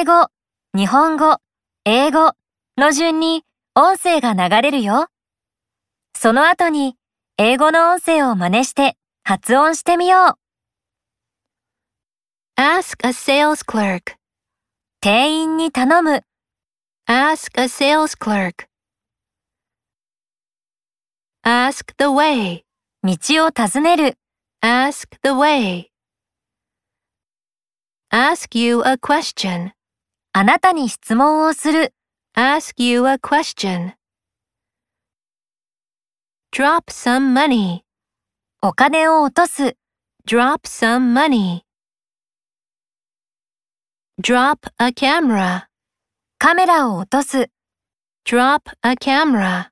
英語、日本語、英語の順に音声が流れるよ。その後に英語の音声を真似して発音してみよう。Ask a sales clerk. 店員に頼む、Ask a sales clerk. Ask the way. 道を尋ねる、Ask the way. Ask you a question. あなたに質問をする、Ask you a question. Drop some money. お金を落とす、Drop some money. Drop a camera. カメラを落とす、Drop a camera.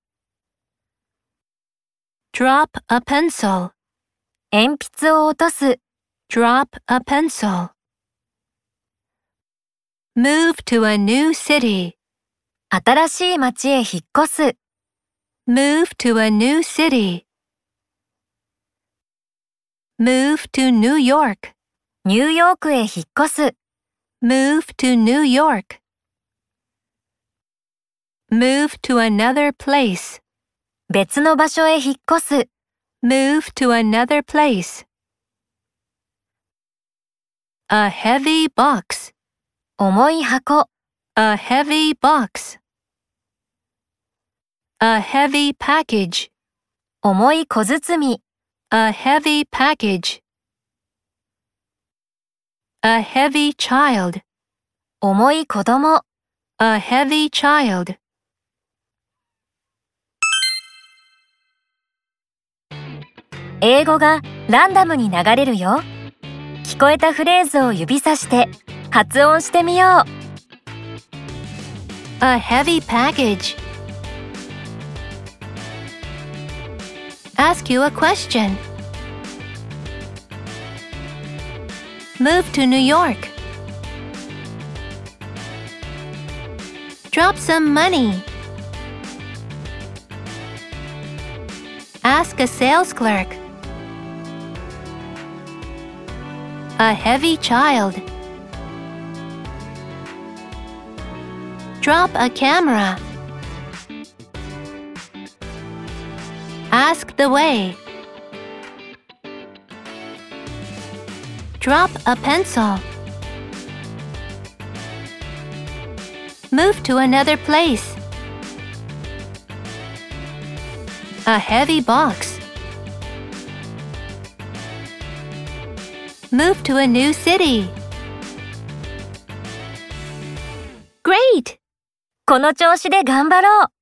Drop a pencil. 鉛筆を落とす、Drop a pencil. Move to a new city. 新しい町へ引っ越す、 Move to a new city. Move to New York. ニューヨークへ引っ越す、 Move to New York. Move to another place. 別の場所へ引っ越す、 Move to another place. A heavy box. 重い箱、A heavy box. A heavy package. 重い小包み、A heavy package. A heavy child. 重い子供、A heavy child. 英語がランダムに流れるよ。聞こえたフレーズを指さして発音してみよう。 A heavy package. Ask you a question. Move to New York. Drop some money. Ask a sales clerk. A heavy child. Drop a camera. Ask the way. Drop a pencil. Move to another place. A heavy box. Move to a new city. Great! この調子で頑張ろう。